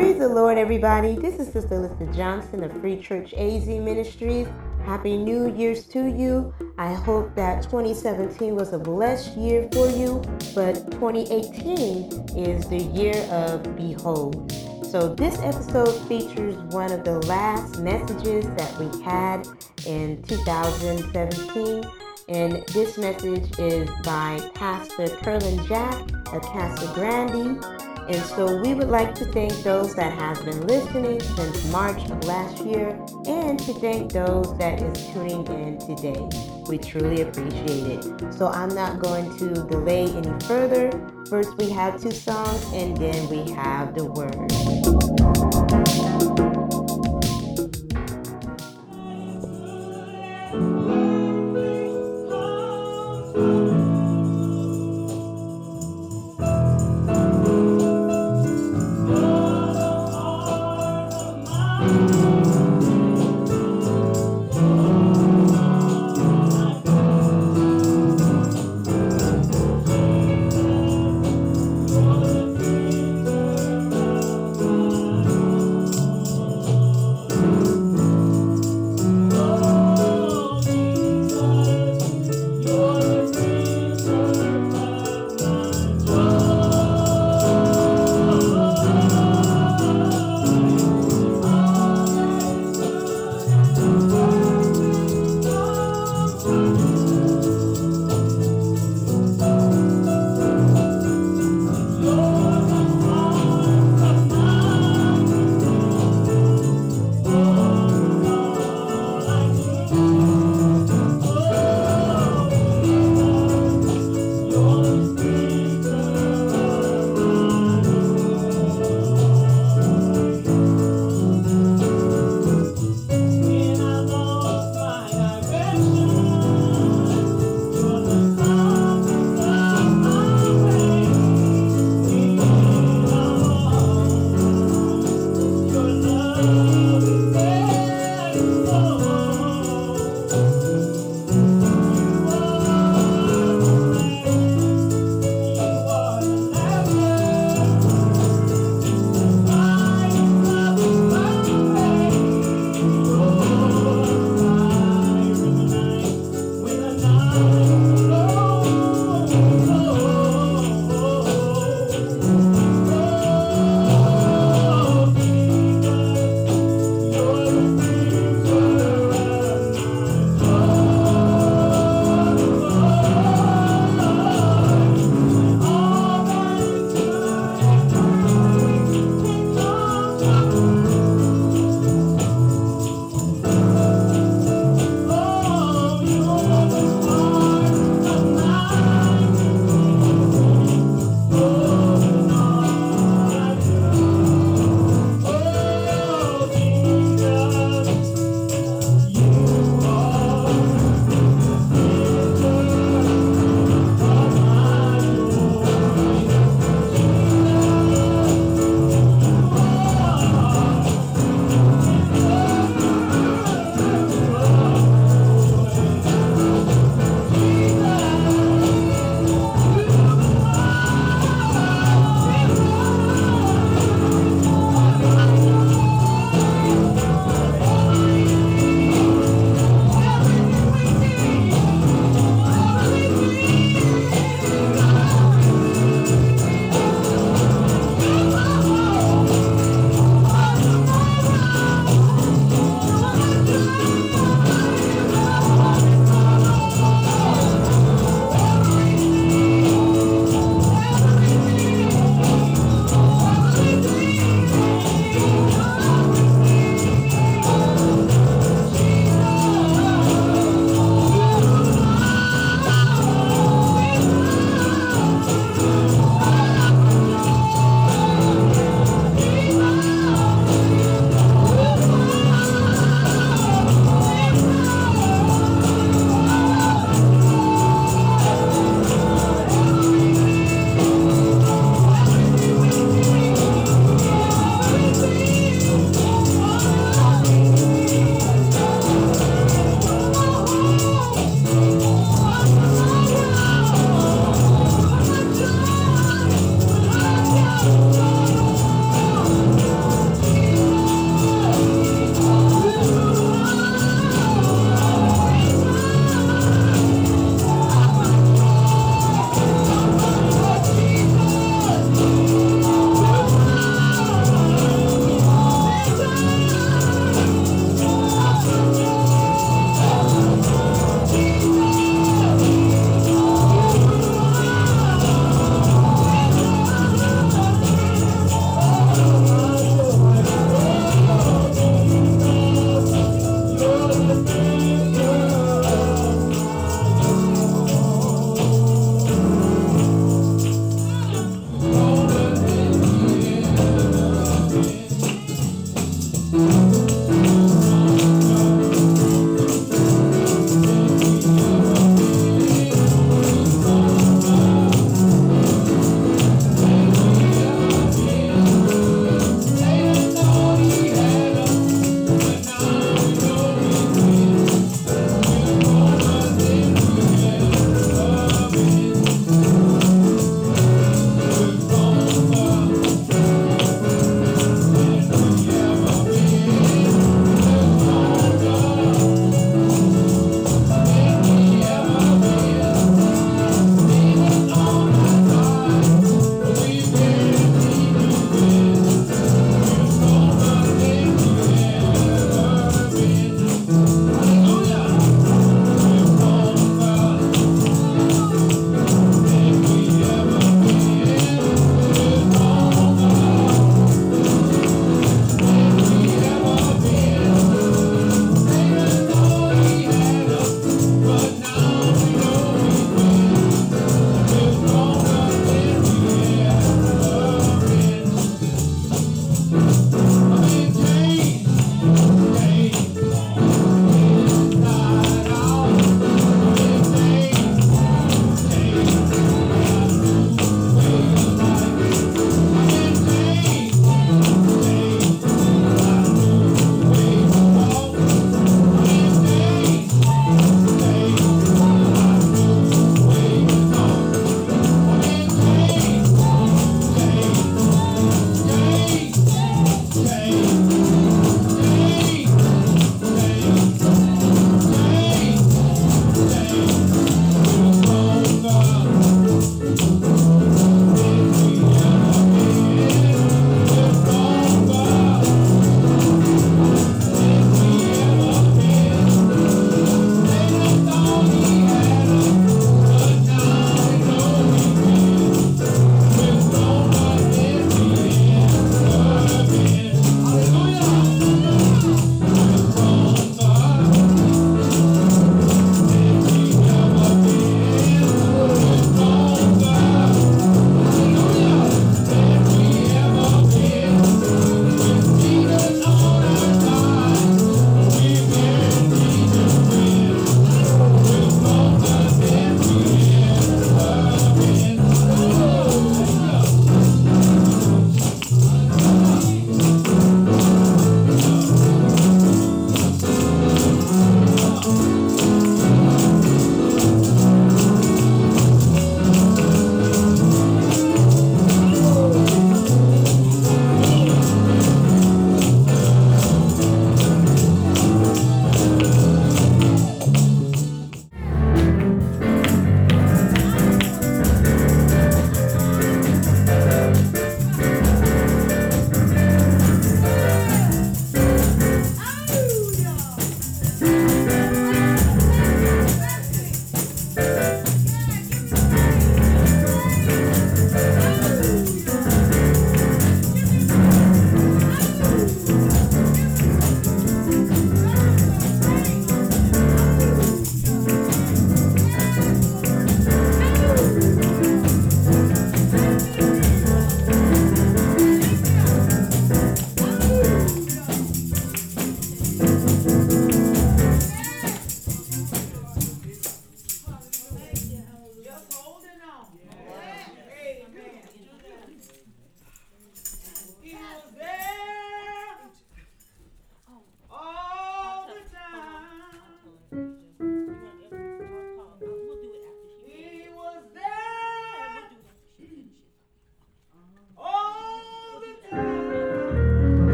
Praise the Lord, everybody. This is Sister Lisa Johnson of Free Church AZ Ministries. Happy New Year's to you. I hope that 2017 was a blessed year for you, but 2018 is the year of Behold. So, this episode features one of the last messages that we had in 2017. And this message is by Pastor Curlin Jack of Casa Grande and so we would like to thank those that have been listening since March of last year and to thank those that is tuning in today. We truly appreciate it. So I'm not going to delay any further. First we have two songs and then we have the word.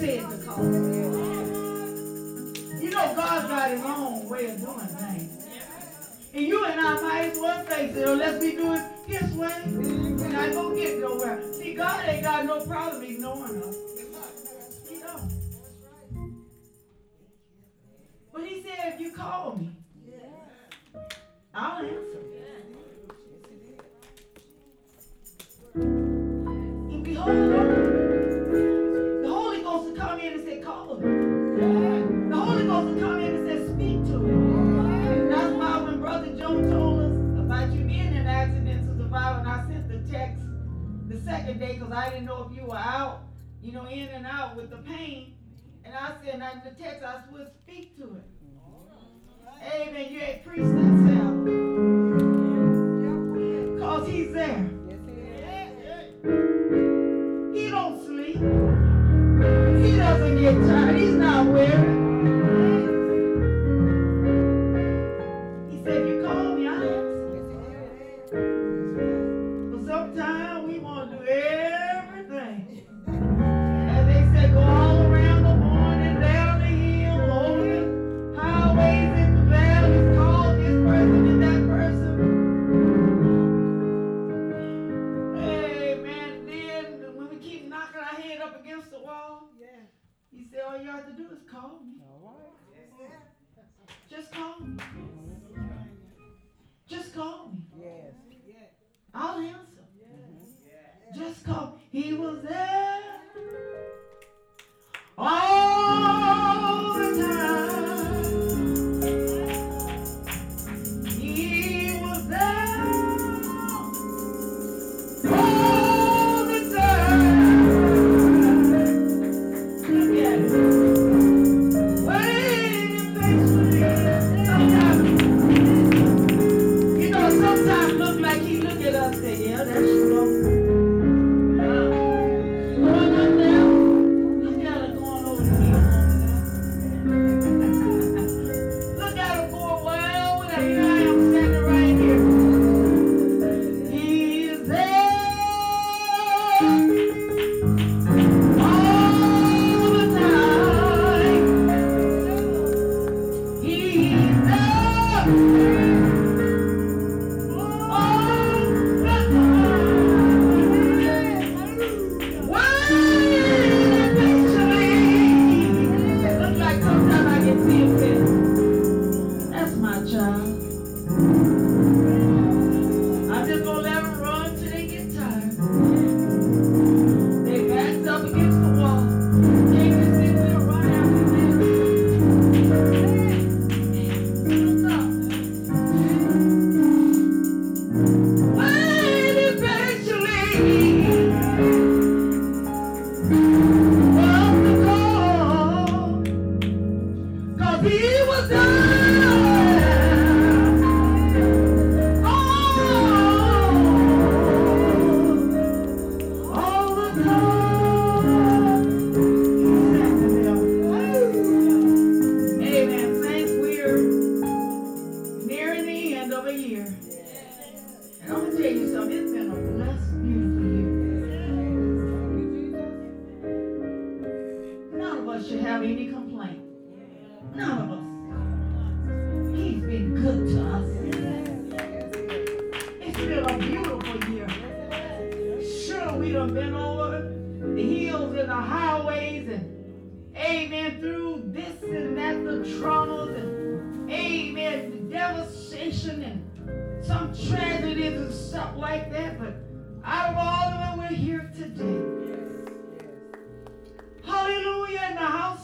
You know, God's got his own way of doing things. And you and I might as well face it unless we do it his way. We're not going to get nowhere. See, God ain't got no problem ignoring us. He don't. But he said, if you call me, I'll answer. And behold, second day because I didn't know if you were out, you know, in and out with the pain. And I said, in the text, I would speak to it. Amen. You ain't preached that sound. Because he's there. He don't sleep. He doesn't get tired. He's not weary. Call me. Just call me. Yes. I'll answer. Yes. Just call. He was there all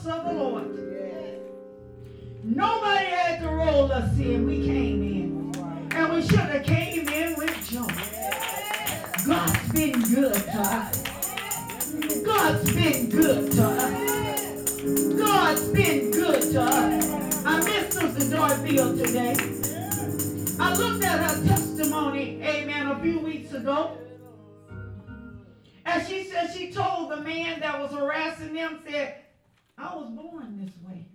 house of the Lord. Nobody had to roll us in. We came in. And we should have came in with joy. God's been good to us. God's been good to us. God's been good to us. I miss Sister Dorfield today. I looked at her testimony, amen, a few weeks ago. And she said she told the man that was harassing them, said, I was born this way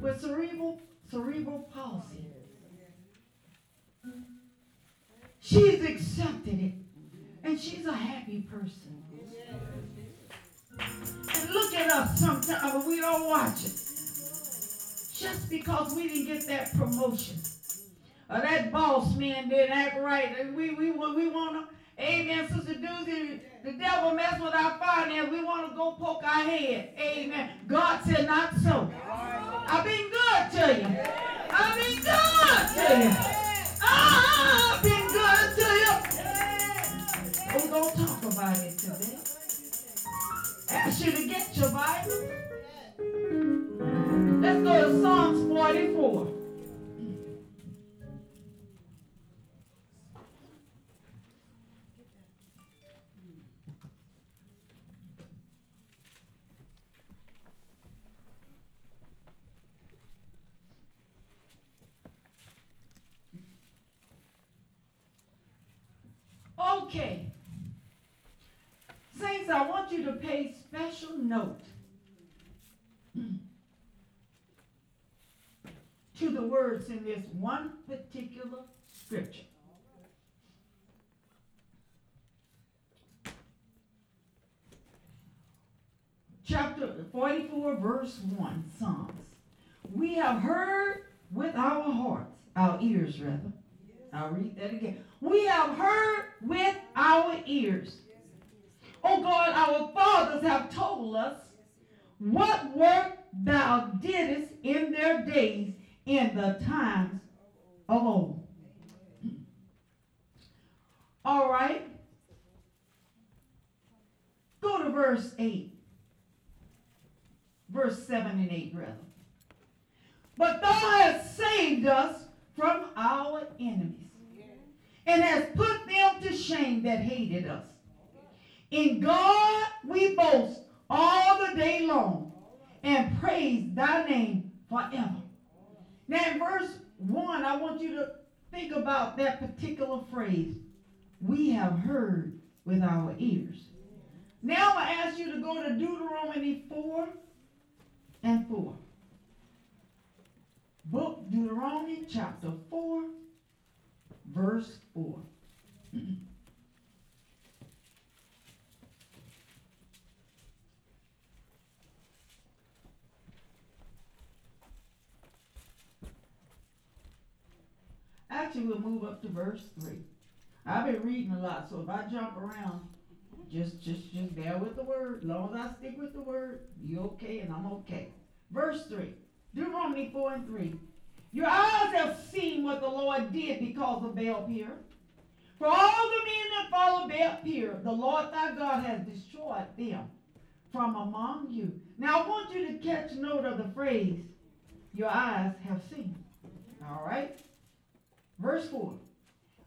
with cerebral cerebral palsy. She's accepted it. And she's a happy person. And look at us sometimes, but we don't watch it. just because we didn't get that promotion. Or that boss man didn't act right. We, we, we want to, amen, Sister Doozy, the devil mess with our finance. We want to go poke our head. Amen. God said not so. I've been good to you. I've been good to you. Ah, I've been good to you. We're going to talk about it today. Ask you to get your Bible. Let's go to Psalms 44. Okay. Saints, I want you to pay special note to the words in this one particular scripture. Chapter 44, verse 1, Psalms. We have heard with our hearts, our ears rather. I'll read that again. We have heard with our ears. Oh God, our fathers have told us what work thou didst in their days in the times of old. All right. Go to verse 8. Verse 7 and 8, rather. But thou hast saved us from our enemies and has put them to shame that hated us. In God we boast all the day long and praise thy name forever. Now, in verse 1, I want you to think about that particular phrase. We have heard with our ears. Now, to ask you to go to Deuteronomy 4 and 4. Book Deuteronomy chapter 4, verse 4. Actually, we'll move up to verse 3. I've been reading a lot, so if I jump around, just just just bear with the word. As long as I stick with the word, you okay and I'm okay. Verse 3. Deuteronomy 4 and 3. Your eyes have seen what the Lord did because of Baal Peor. For all the men that follow Baal Peor, the Lord thy God has destroyed them from among you. Now I want you to catch note of the phrase, your eyes have seen. All right? Verse 4.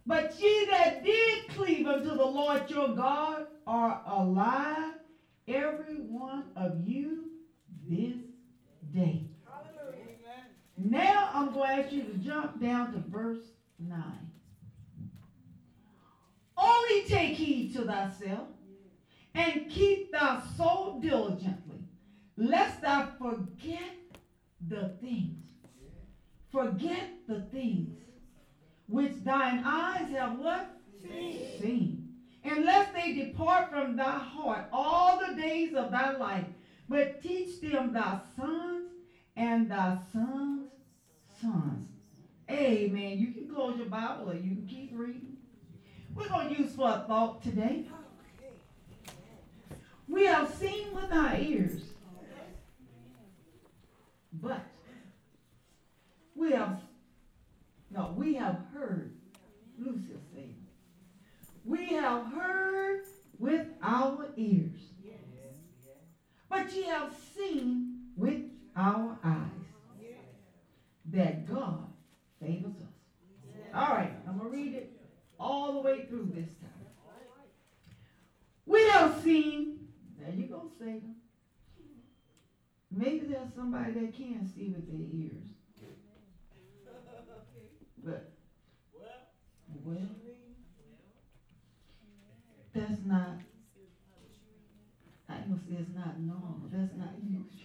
But ye that did cleave unto the Lord your God are alive, every one of you this day. Now I'm going to ask you to jump down to verse 9. Only take heed to thyself and keep thy soul diligently, lest thou forget the things. Forget the things which thine eyes have what? Seen. Seen. Unless they depart from thy heart all the days of thy life, but teach them thy sons and thy sons' sons. Amen. You can close your Bible or you can keep reading. We're going to use for a thought today. We have seen with our ears, but we have no, we have heard. Lucia said, we have heard with our ears, but ye have seen with our eyes that God favors us. All right, I'm going to read it all the way through this time. We have seen, there you go, Satan. Maybe there's somebody that can't see with their ears. But, well, that's not, I ain't gonna say it's not normal. That's not usual.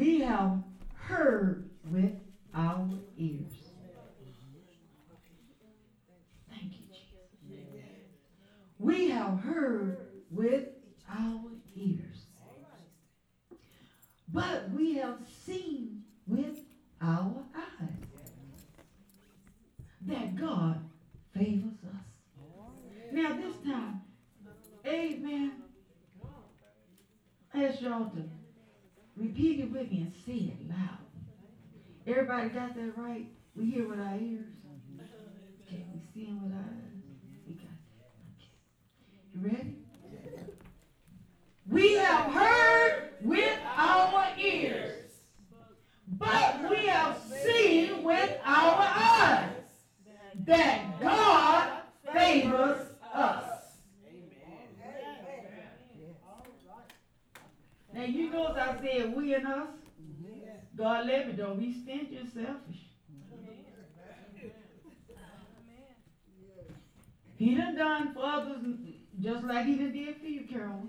we have heard with our ears. Thank you, Jesus. We have heard with our ears. But we have seen with our eyes that God favors us. Now, this time, amen. Ask y'all to repeat it with me and say it loud. Everybody got that right? We hear with our ears. Okay, we see with our eyes. We got that. Okay. You ready? We have heard with our ears, but we have seen with our eyes that God favors us. Now you know as I said we and us. God let me don't be stingy and selfish. He done done for others just like he done did for you, Carol.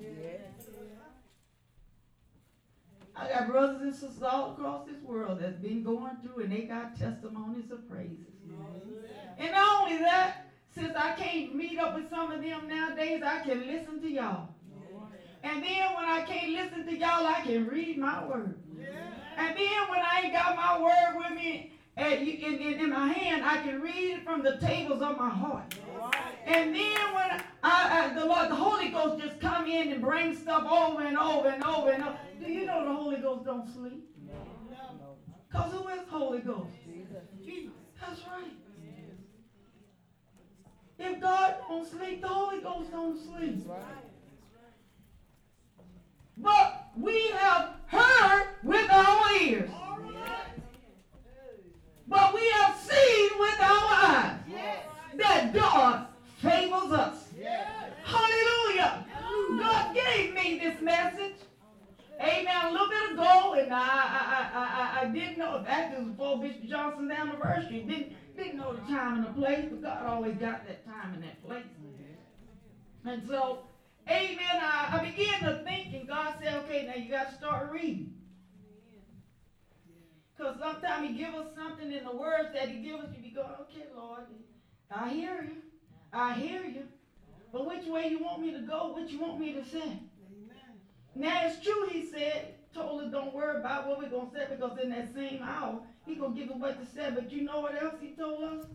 I got brothers and sisters all across this world that's been going through and they got testimonies of praises. And not only that, since I can't meet up with some of them nowadays, I can listen to y'all. And then when I can't listen to y'all, I can read my word. And then when I ain't got my word with me in, in, in my hand, I can read it from the tables of my heart. And then when I, I, the Lord, the Holy Ghost just come in and bring stuff over and over and over and over. Do you know the Holy Ghost don't sleep? No. Because who is the Holy Ghost? Jesus. That's right. If God don't sleep, the Holy Ghost don't sleep. But we have heard with our ears. But we have seen with our eyes that God favors us. Hallelujah. God gave me this message. Amen. A little bit ago, and I I, I, I, I didn't know that was before Bishop Johnson's anniversary. Didn't didn't know the time and the place, but God always got that time and that place. And so, Amen. I, I began to think, and God said, "Okay, now you got to start reading." Because sometimes He give us something in the words that He gives us, you be going, "Okay, Lord, I hear you, I hear you." But which way you want me to go? What you want me to say? Now it's true, he said, told us don't worry about what we're going to say because in that same hour, he going to give us what to say. But you know what else he told us?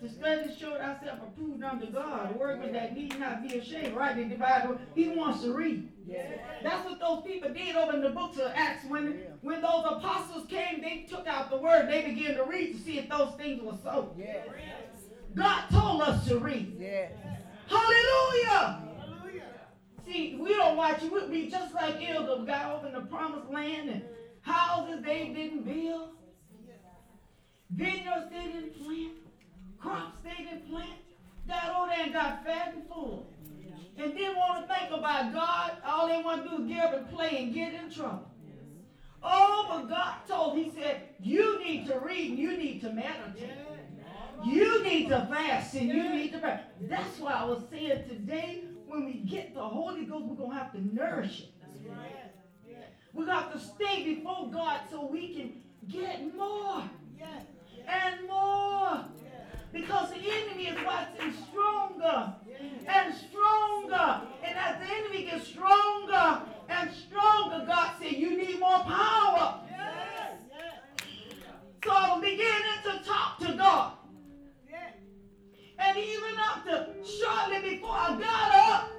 To study to show ourselves approved unto God, a workman that need not be ashamed, right? The divide, he wants to read. Yeah. That's what those people did over in the books of Acts. When, yeah. when those apostles came, they took out the word. They began to read to see if those things were so. Yeah. God told us to read. Yeah. Hallelujah. See, we don't watch it. We'd be just like Israel got over in the promised land and houses they didn't build, vineyards they didn't plant, crops they didn't plant. Got there and got fat and full. And didn't want to think about God. All they want to do is get up and play and get in trouble. Oh, but God told, He said, you need to read and you need to meditate. You need to fast and you need to pray. That's why I was saying today, when we get the Holy Ghost, we're going to have to nourish it. We got to stay before God so we can get more and more. Because the enemy is watching stronger and stronger. And as the enemy gets stronger and stronger, God said, You need more power. So I'm beginning to talk to God. And even to shortly before I got up,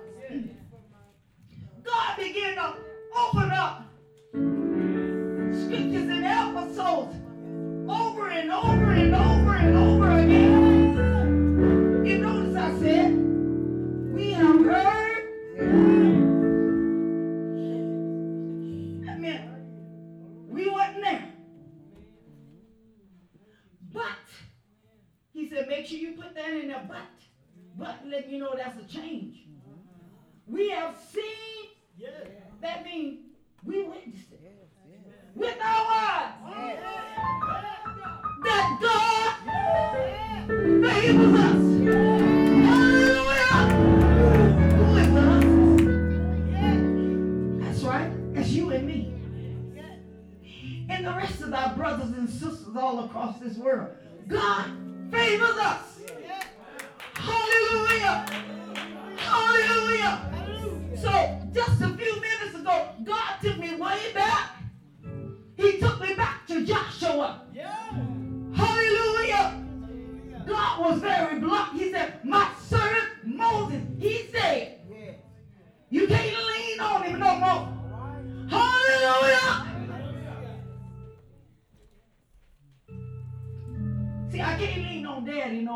God began to open up scriptures and episodes over and over and over and over again. Make sure you put that in there, but. But let you know that's a change. We have seen, that means we witnessed it with our eyes that God favors us. Hallelujah. Us? That's right. That's you and me. And the rest of our brothers and sisters all across this world. God favors us. Hallelujah. Hallelujah. So just a few minutes ago, God took me way back. He took me back to Joshua. Hallelujah. God was very blessed.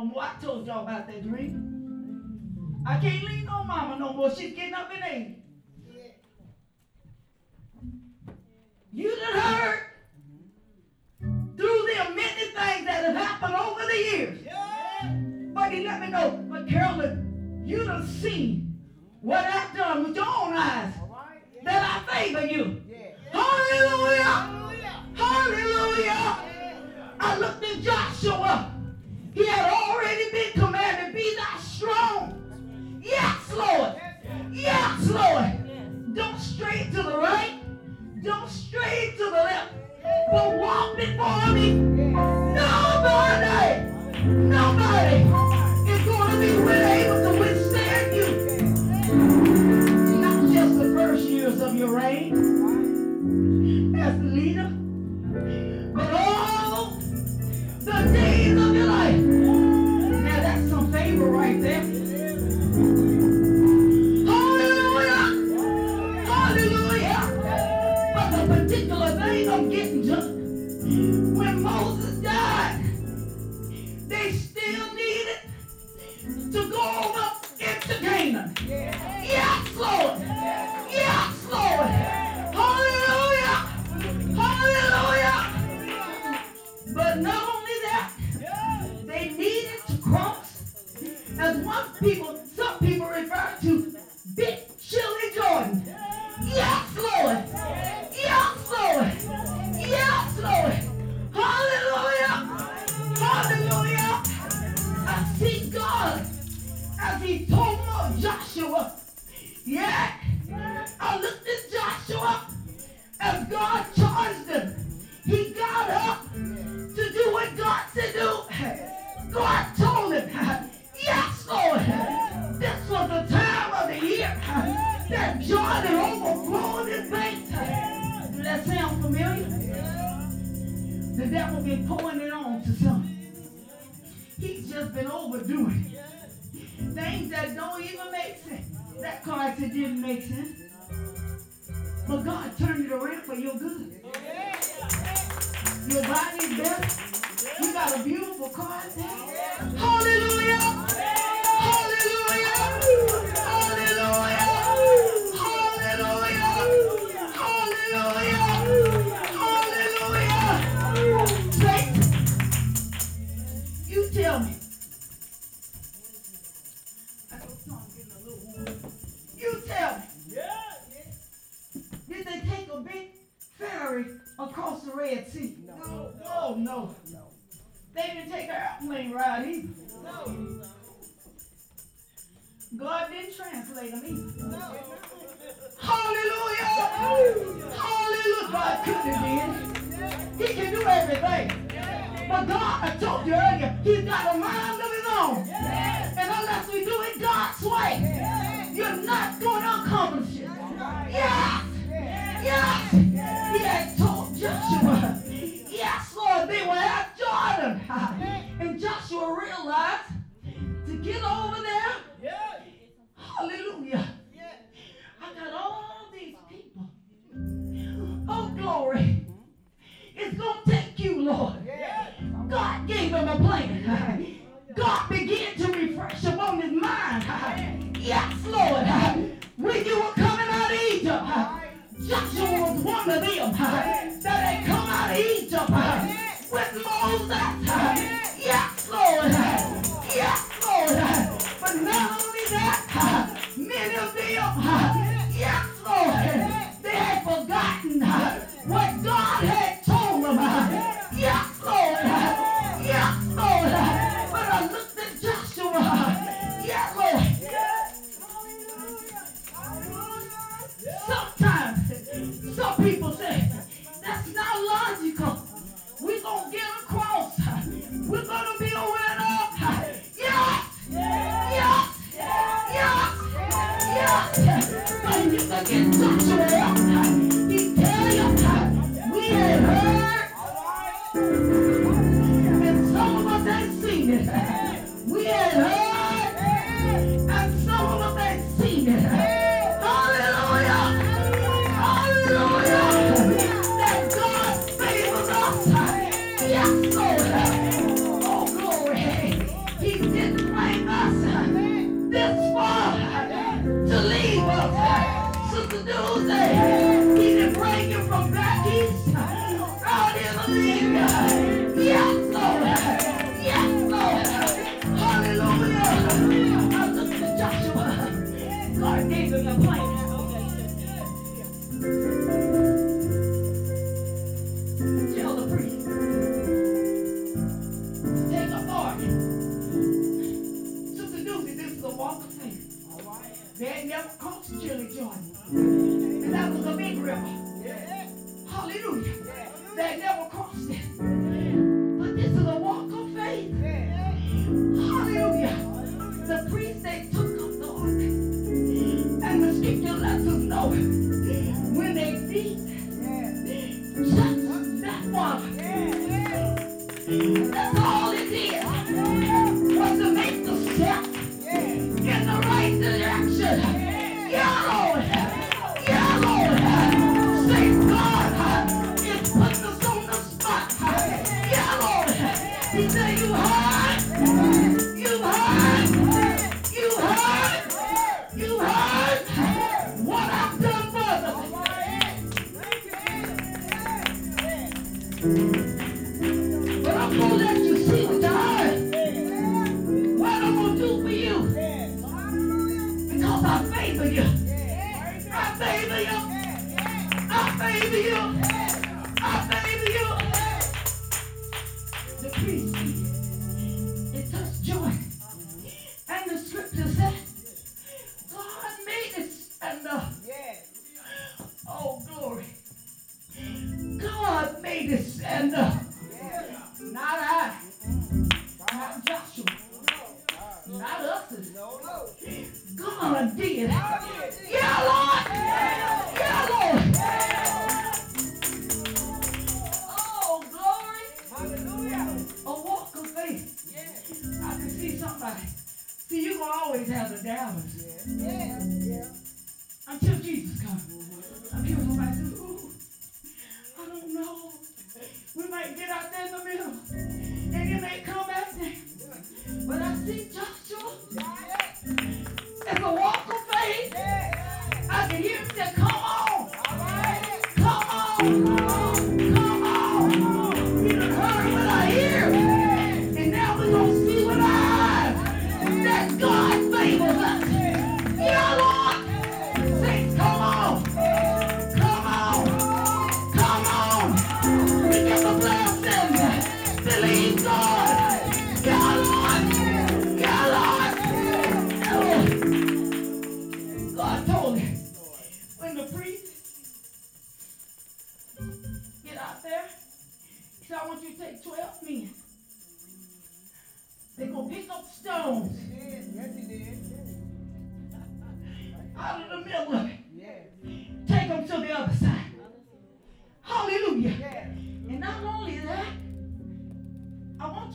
more. I told y'all about that dream. I can't lean on mama no more. She's getting up in age. You done heard through them many things that have happened over the years. Yeah. But he let me know, but Carolyn, you done seen what I've done with your own eyes. Right, yeah. That I favor you. Yeah. Hallelujah. Hallelujah. Hallelujah. I looked at Joshua. He had already been commanded, be that strong. Yes, Lord. Yes, Lord. Don't stray to the right. Don't stray to the left. But walk before me. Nobody, nobody is going to be able to withstand you. Not just the first years of your reign as leader, but all the days Menos de ellos. Yeah.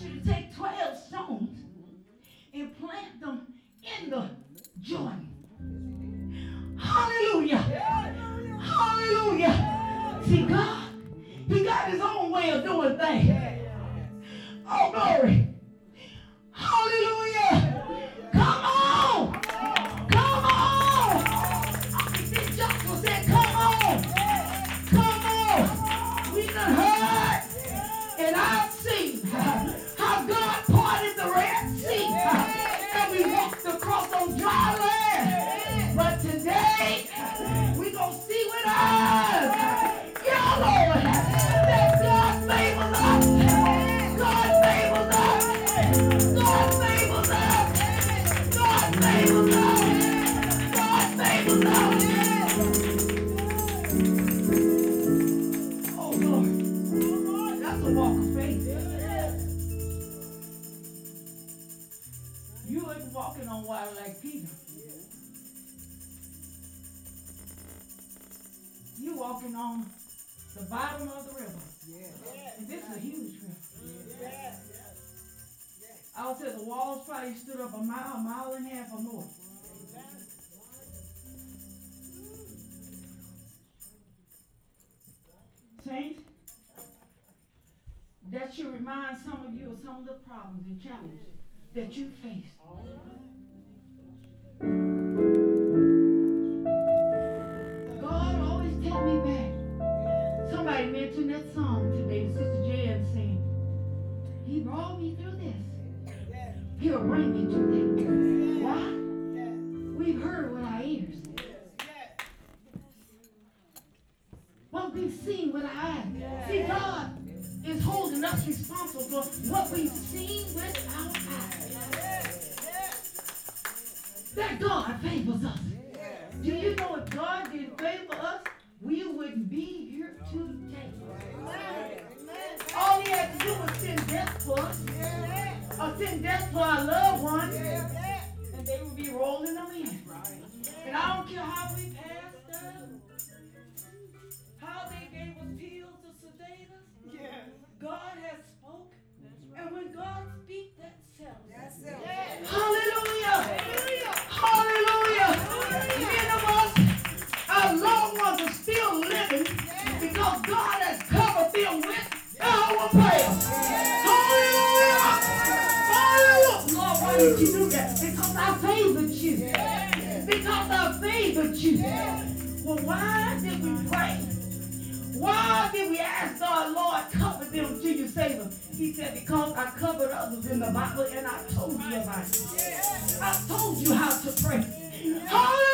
you to take 12 stones and plant them in the Jordan. Hallelujah. Hallelujah. See, God, He got His own way of doing things. Oh, glory. on the bottom of the river. Yes. yes. And this is a huge river. Yes. yes. I would say the walls probably stood up a mile, a mile and a half or more. Saints, that should remind some of you of some of the problems and challenges that you faced. God always take me back. Somebody mentioned that song today. Sister Jan saying, He brought me through this. He'll bring me through this." Why? We've heard with our ears. What we've seen with our eyes. See, God is holding us responsible for what we've seen with our eyes. That God favors us. Do you know if God didn't favor us, we wouldn't be here today? Send death for our loved ones, and they would be rolling them in. And I don't care how we passed Why did we ask God, Lord, cover them till you save them? He said, because I covered others in the Bible and I told you about it. I told you how to pray. Hallelujah!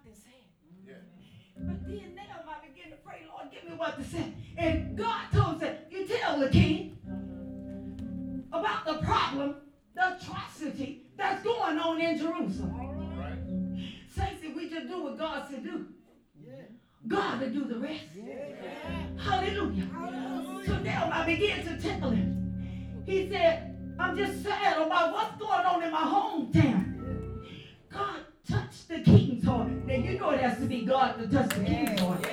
Got to be something sad. But then now I begin to pray, Lord, give me what to say. And God told him, you tell the king about the problem, the atrocity that's going on in Jerusalem. Saints, if we just do what God said to do, God will do the rest. Hallelujah. So now I began to tell him. He said, I'm just sad about what's going on in my hometown. God touched the king's heart. Now you know it has to be God to touch the king's heart.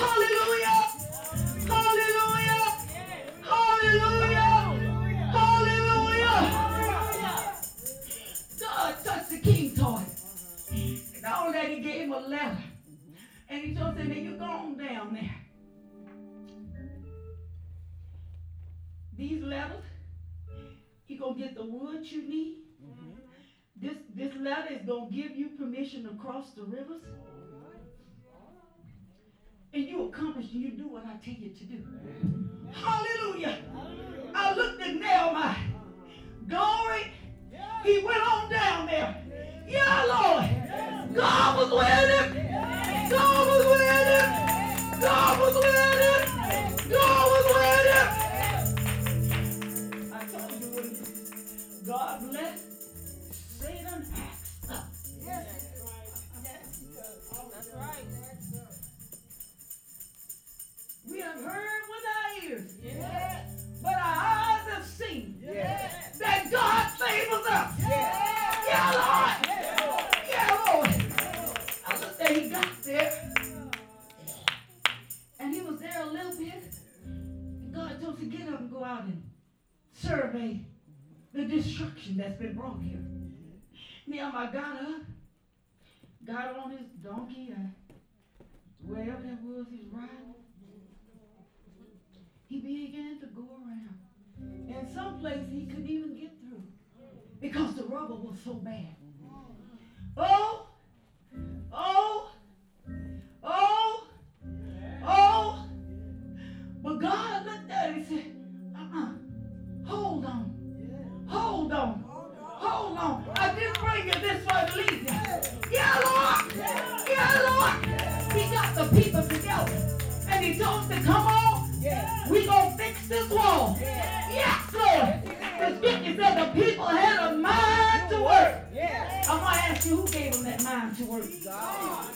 Hallelujah! Hallelujah! Hallelujah! Hallelujah! God touched the king's heart. And that he gave him a letter. And he told him, now you go on down there. These letters, you gonna get the wood you need. This this letter is gonna give you permission to cross the rivers. And you accomplish and you do what I tell you to do. Hallelujah. I looked at Nehemiah. Glory. He went on down there. Yeah, Lord. God was with him. God was with him. God was with him. God was with him. I told you God bless, seen that God favors us. Yeah, Lord. Yeah, Lord. I looked at he got there, and he was there a little bit. And God told him to get up and go out and survey the destruction that's been brought here. Nehemiah got up, got on his donkey, and wherever that was he's riding, he began to go around. And some places he couldn't even get through because the rubble was so bad. Oh, oh, oh, oh. But God looked at it and said, uh-uh, hold on, hold on, hold on. I didn't bring you this for a reason. Yeah, Lord, yeah, Lord. He got the people together and he told them to come on. We gonna fix this wall. You gave them that mind to work. God.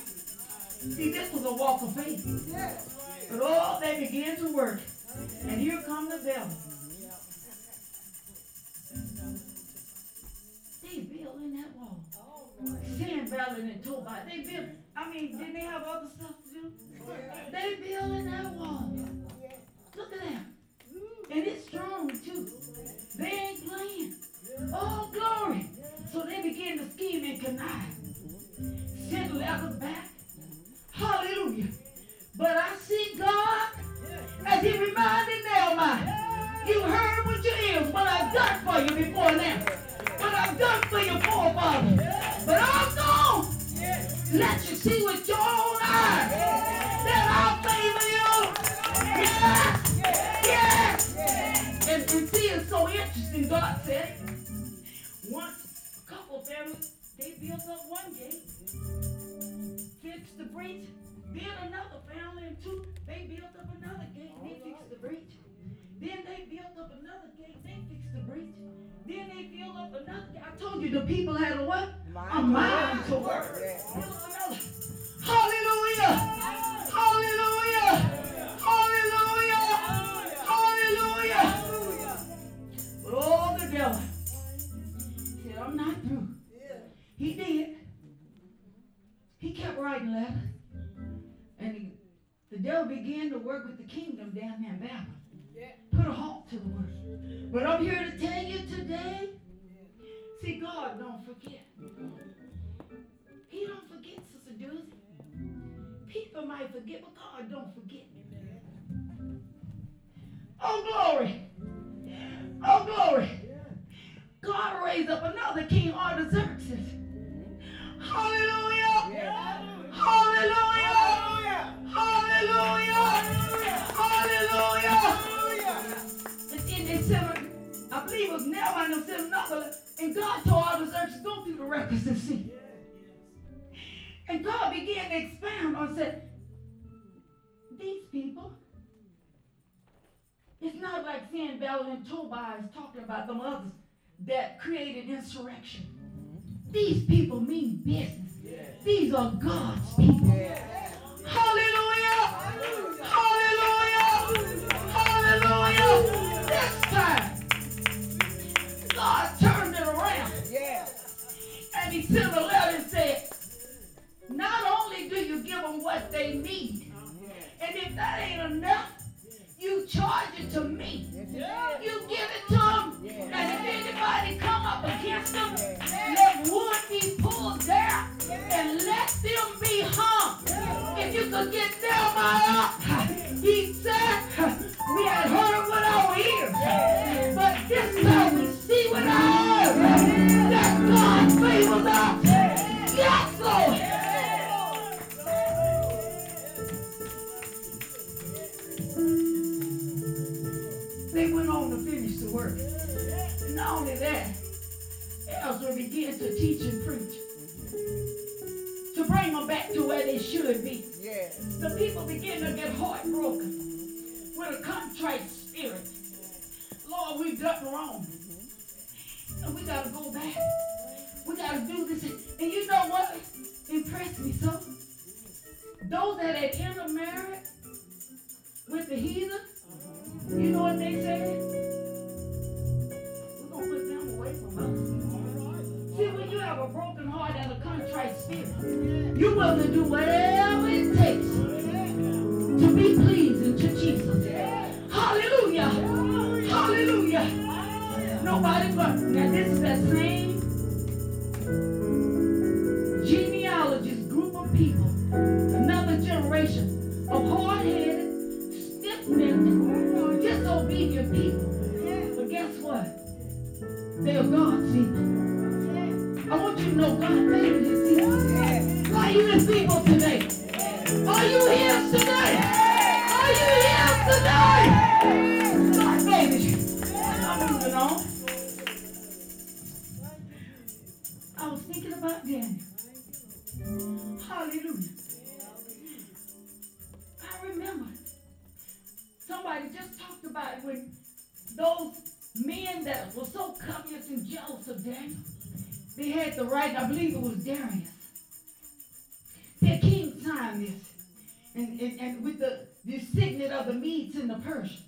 See, this was a walk of faith. Yeah. But all they began to work. And here come the devil. They built in that wall. Sanballat and Tobiah. They built, I mean, didn't they have other stuff to do? They built in that wall. Look at that. And it's strong too. They ain't playing. Oh, glory. So they began to scheme and connive. Send letters back. Hallelujah. But I see God as he reminded Nehemiah. You heard with your ears what I've done for you before now. What I've done for your forefathers. But I'm going to let you see with your own eyes that I'll favor you. Yeah. Yeah. And, and see, it's so interesting. God said, once a couple of families, they built up one gate, fixed the breach, then another family and two, they built up another gate, they fixed the breach. Then they built up another gate, they fixed the breach. Then they built up another gate. I told you the people had a what? Mind a mind to work. Hallelujah! Hallelujah! Hallelujah! Hallelujah! But all the devil said, I'm not through. He did. He kept writing letters. And he, the devil began to work with the kingdom down there in Babylon. Put a halt to the work. But I'm here to tell you today, see, God don't forget. He don't forget, Sister Doozy. People might forget, but God don't forget. Oh, glory. Oh, glory. God raised up another king, Artaxerxes. Hallelujah. Hallelujah. Hallelujah. Hallelujah. And in December, I believe it was now I know another, and God told all the churches, go through the records see. And God began to expound on said, these people, it's not like Sanballat and Tobiah is talking about them others that created insurrection. These people mean business. These are God's people. Hallelujah. Hallelujah. Hallelujah. This time, God turned it around. And he sent a letter and said, not only do you give them what they need, and if that ain't enough, you charge it to me. You give it to them. And if anybody come up against them, let wood be pulled down and let them be hung. If you could get my up, he said, we had heard with our ears. But this time we see with our eyes that God favors us. Yes, Lord. To finish the work. And not only that, Ezra began to teach and preach. To bring them back to where they should be. The people began to get heartbroken with a contrite spirit. Lord, we've done wrong. And we got to go back. We got to do this. And you know what impressed me so? Those that had intermarried with the heathen, you know what they said? Contrite spirit, you're willing to do whatever it takes to be pleasing to Jesus. Hallelujah. Hallelujah. Nobody but. Now, this is that same right, I believe it was Darius. Said, King signed this. And, and, and with the, the signet of the Medes and the Persians,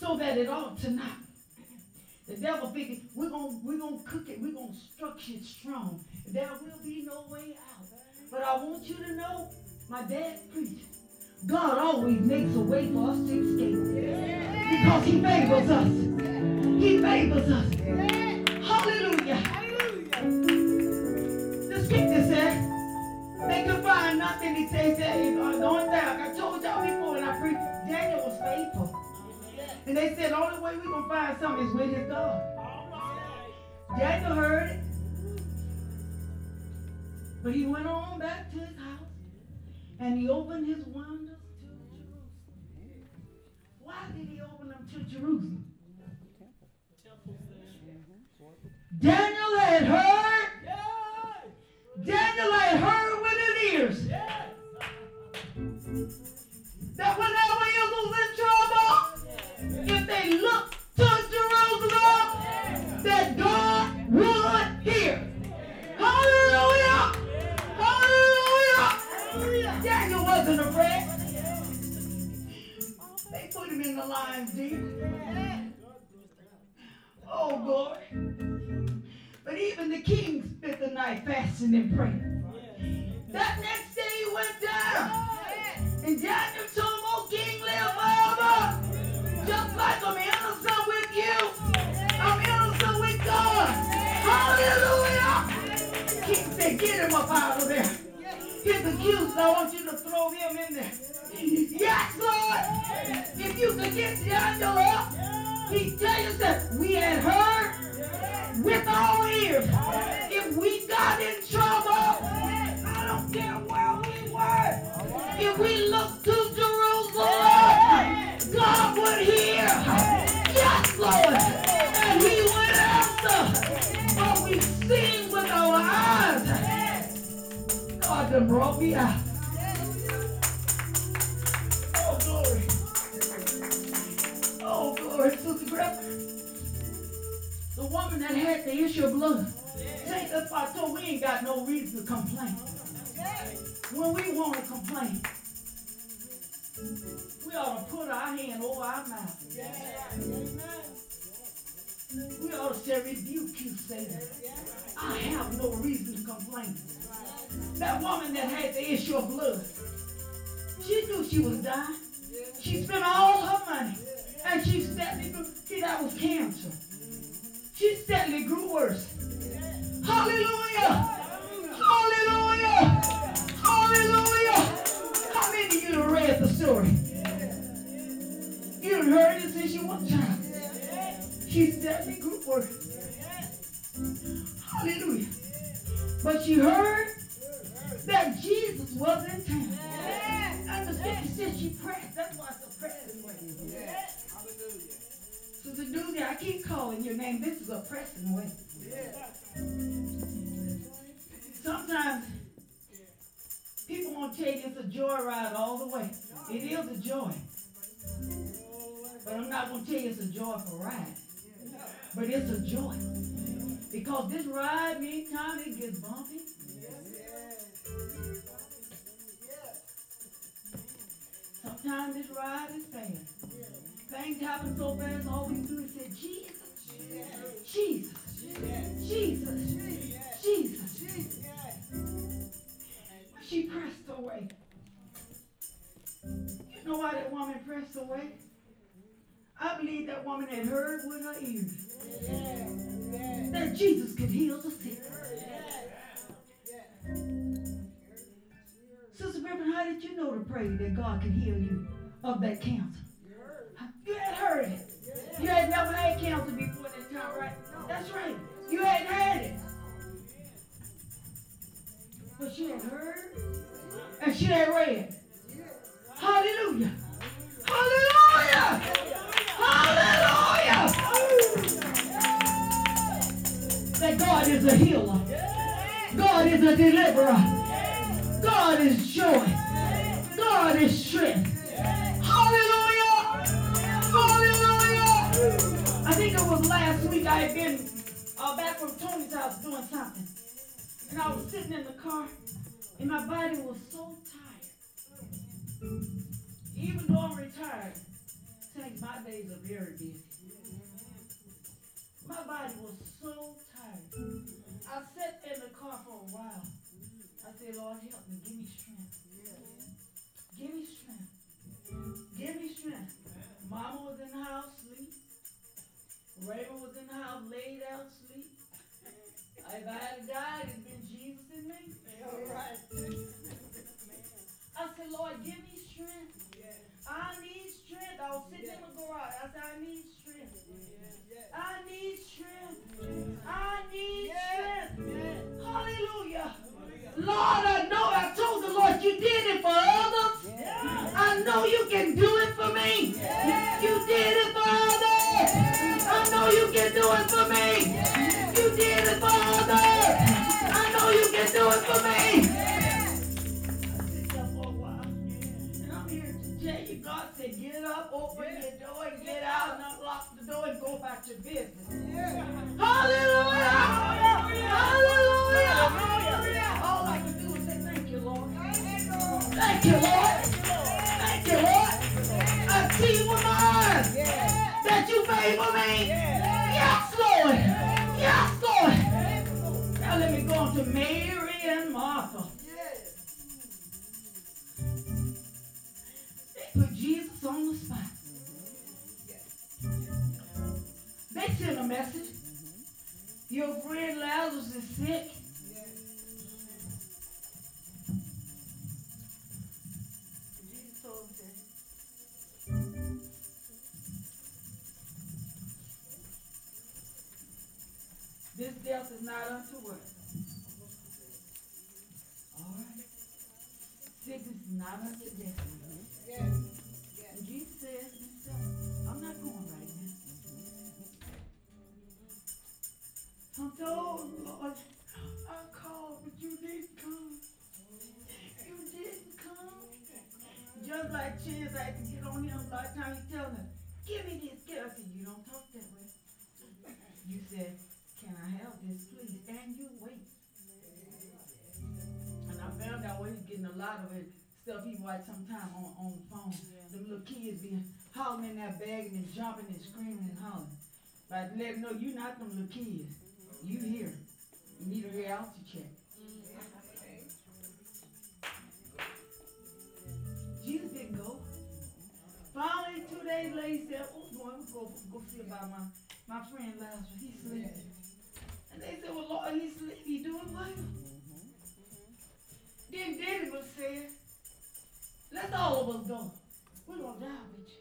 so that it ought to not. The devil figured, we're going we're gonna cook it, we're going to structure it strong. There will be no way out. But I want you to know, my dad preached, God always makes a way for us to escape. Because he favors us. He favors us. Hallelujah. They could find nothing. He says that only thing, like I told y'all before when I preached, Daniel was faithful. And they said the only way we're going to find something is with his God. Daniel heard it. But he went on back to his house and he opened his windows to Jerusalem. Why did he open them to Jerusalem? Daniel had heard. Hallelujah. But she heard that Jesus was in town. And the scripture says she prayed. That's why it's a pressing way. Sister Doozy, I keep calling your name. This is a pressing way. Sometimes people won't tell you it's a joy ride all the way. It is a joy. But I'm not going to tell you it's a joyful ride. But it's a joy. Because this ride, meantime, it gets bumpy. Sometimes this ride is fast. Things happen so fast, all we do is say, Jesus, Jesus, Jesus, Jesus. She pressed away. You know why that woman pressed away? I believe that woman had heard with her ears that Jesus could heal the sick. Sister Griffin, how did you know to pray that God could heal you of that cancer? You had heard it. You had never had cancer before that time, right? That's right. You hadn't had it. But she had heard and she had read. Hallelujah. Hallelujah. Hallelujah. That God is a healer. God is a deliverer. God is joy. God is strength. Hallelujah. Hallelujah. I think it was last week I had been uh, back from Tony's house doing something. And I was sitting in the car, and my body was so tired. Even though I'm retired, My days are very busy. My body was so tired. I sat in the car for a while. I said, Lord, help me. Give me strength. Give me strength. Give me strength. Mama was in the house, sleep. Raymond was in the house, laid out, sleep. If I had died, it'd been Jesus in me. All right. I said, Lord, give me strength. Strength. I was sitting in the garage. I said, I need strength. I need strength. I need strength. Hallelujah. Lord, I know I told the Lord you did it for others. I know you can do it for me. You did it for others. I know you can do it for me. You did it for others. I know you can do it for me. Up, open your door, and get out, and unlock the door, and go about your business. Hallelujah! Hallelujah! All I can do is say, thank you, Lord. Thank you, Lord. Thank you, Lord. I see with my eyes that you favor me. Yes, Lord. Yes, Lord. Now let me go on to Mary and Martha. Put Jesus on the spot. They sent a message. Your friend Lazarus is sick. This death is not unto us. All right. Is not unto I'm Lord, I called, but you didn't come. You didn't come. Just like Chance, I had to get on him by the time he tell him, give me this, get I said, you don't talk that way. You said, can I have this, please? And you wait. And I found out where he's getting a lot of it, stuff he watch sometime on, on the phone. Them little kids being hollering in that bag and jumping and screaming and hollering. But let them know you not them little kids. You here. You need a reality check. Jesus didn't go. Finally, two days later, he said, oh, boy, I'm go, go see about my, my friend Lazarus. He's sleeping. And they said, well, Lord, he's sleeping. He doing well. Mm-hmm. Then David was saying, let's all of us go. We're going to die with you.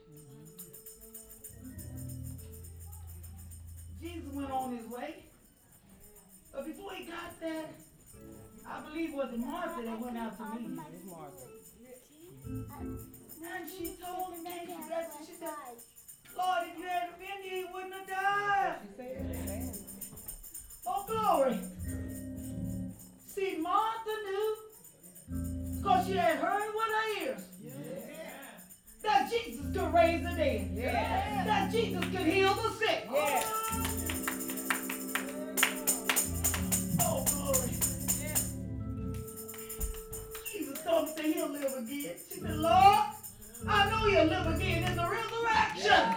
Mm-hmm. Jesus went on his way. But before he got there, I believe it was Martha that went out to meet him. And she told him, and she said, she said, Lord, if you hadn't been here, he wouldn't have died. She said, Oh, glory. See, Martha knew, because she had heard with her ears, that Jesus could raise the dead, that Jesus could heal the sick. Oh, glory. Jesus told me that he'll live again. She said, Lord, I know you'll live again in the resurrection.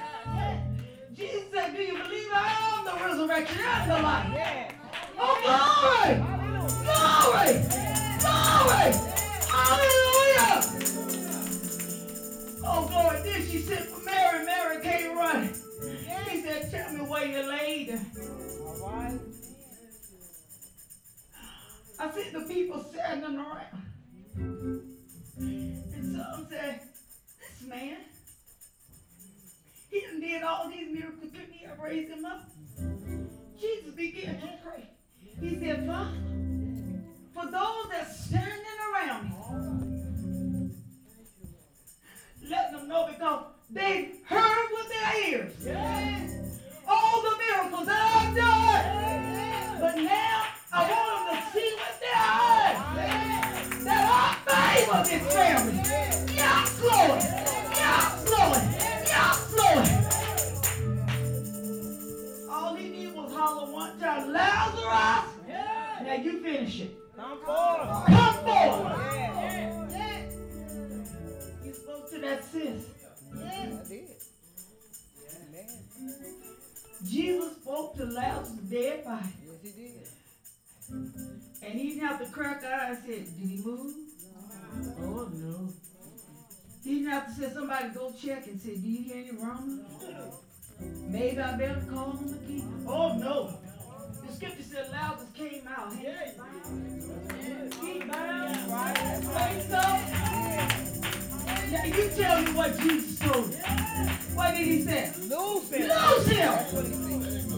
Jesus said, Do you believe I am the resurrection and the life? Oh, glory! Glory! Glory! Hallelujah! Oh, glory. Then she for Mary. Mary came running. He said, Tell me where you laid her. I see the people standing around. And some said, This man, he done did all these miracles. Couldn't he have raised him up? Jesus began to pray. He said, Father, for those that standing around me, let them know because they heard with their ears all the miracles that I've done. But now I want to see with their eyes that I favor this family. you All he needed was holler one time, Lazarus. Now you finish it. Come. Come. Yeah. Yeah. Spoke to that sis. Yeah. Did. Amen. Jesus spoke to Lazarus' dead body. Yes, he did. And he didn't have to crack eye and said, did he move? Oh no. He didn't have to say somebody go check and say, do you hear any rumble? Maybe I better call him again. Oh no. The scripture said Lazarus came out. He yeah. He bound. Right. Say. Now you tell me what Jesus told you. What did he say? Lose him. Lose him.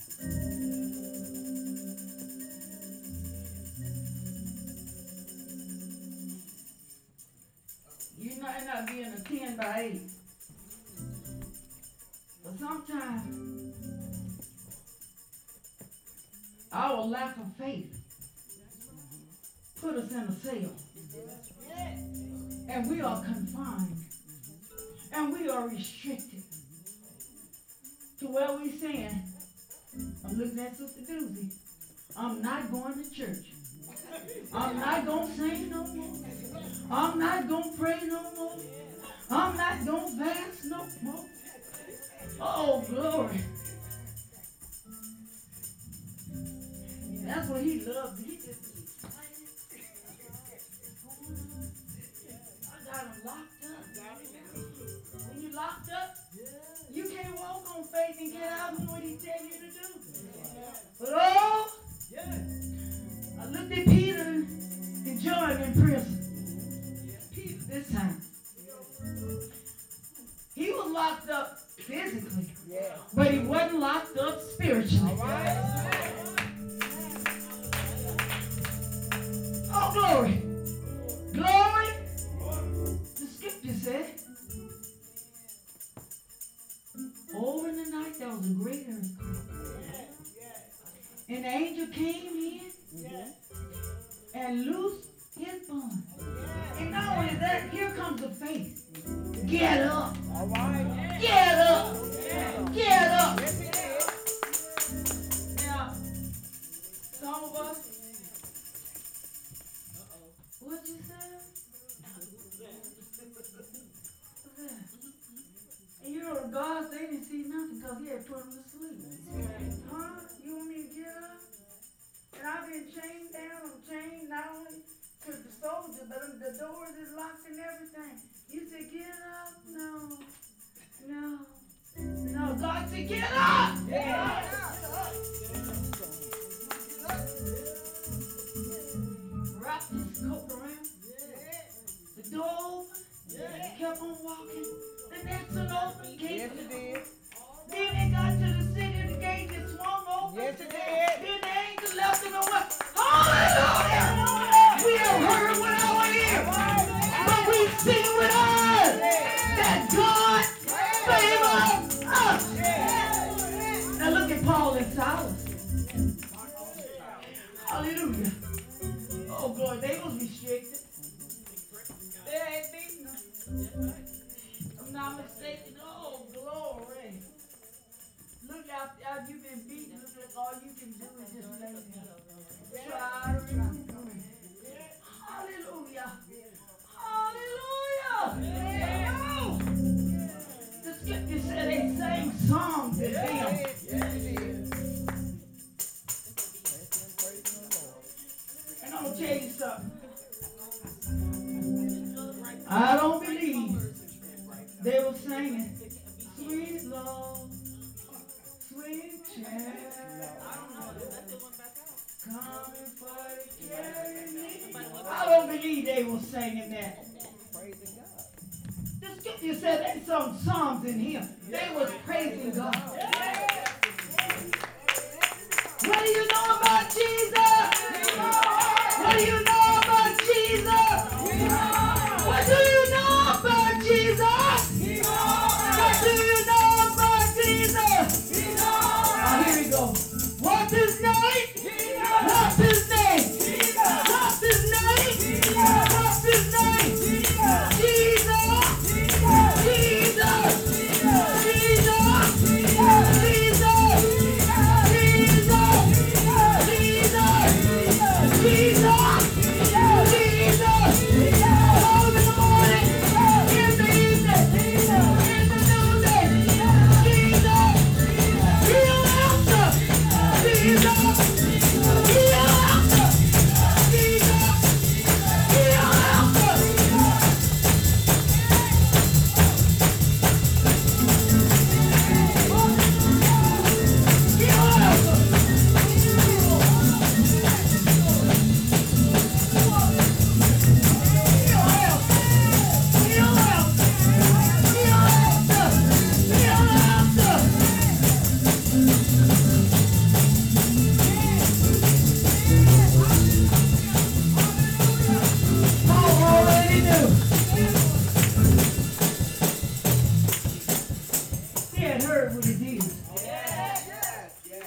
might not be in a 10 by 8. But sometimes our lack of faith put us in a cell. And we are confined. And we are restricted to where we saying, I'm looking at Sister Doozy. I'm not going to church. I'm not going to sing no more. I'm not going to pray no more. I'm not going to fast no more. Oh, glory. That's what he loved. He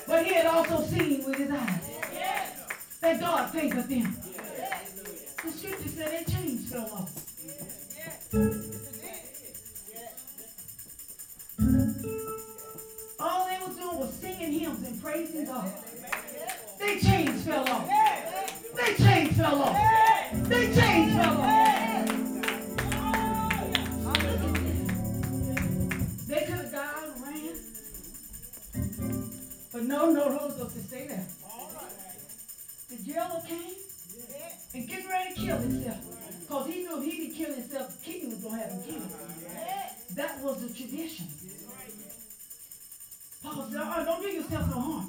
but he had also seen with his eyes that God favored them. The scripture said that chains fell off. Don't uh, do yourself no harm.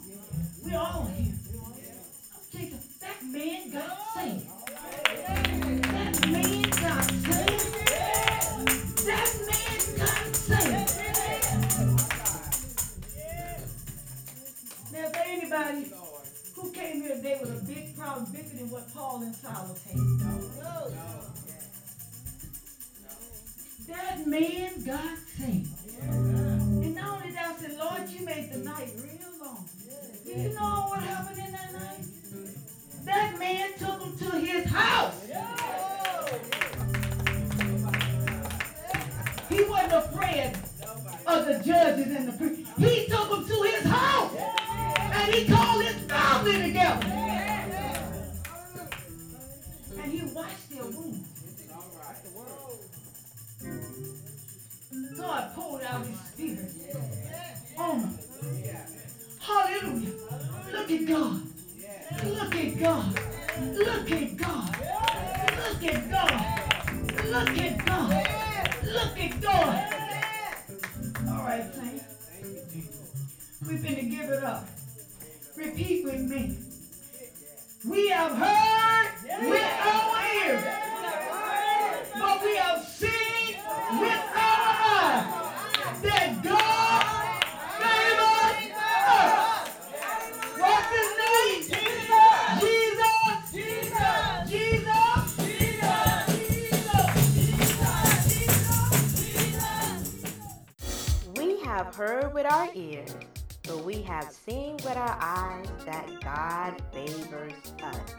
Have seen with our eyes that God favors us.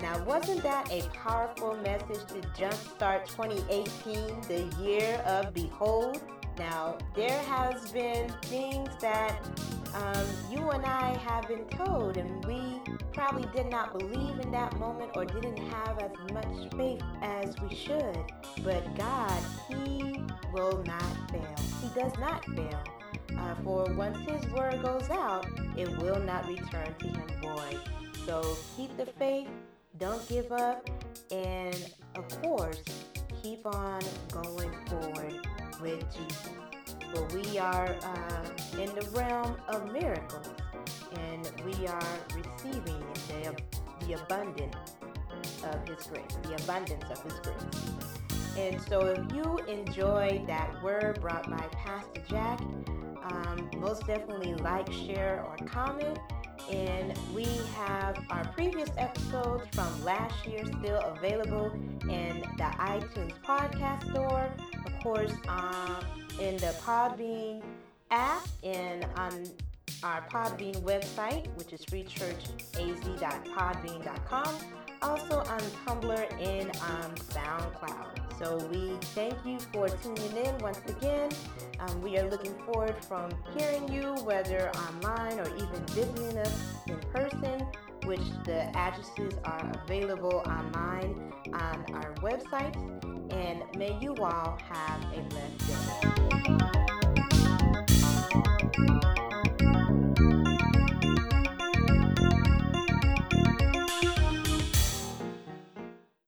Now, wasn't that a powerful message to jumpstart 2018, the year of Behold? Now, there has been things that um, you and I have been told, and we probably did not believe in that moment or didn't have as much faith as we should. But God, He will not fail. He does not fail. Uh, for once His word goes out, it will not return to Him void. So keep the faith, don't give up, and of course, keep on going forward with Jesus. For we are uh, in the realm of miracles, and we are receiving the, the abundance of His grace, the abundance of His grace. And so, if you enjoyed that word brought by Pastor Jack, um, most definitely like, share, or comment. And we have our previous episodes from last year still available in the iTunes podcast store, of course, um, in the Podbean app, and on our Podbean website, which is freechurchaz.podbean.com, also on Tumblr and on SoundCloud. So we thank you for tuning in once again. Um, we are looking forward from hearing you, whether online or even visiting us in person, which the addresses are available online on our website. And may you all have a blessed day.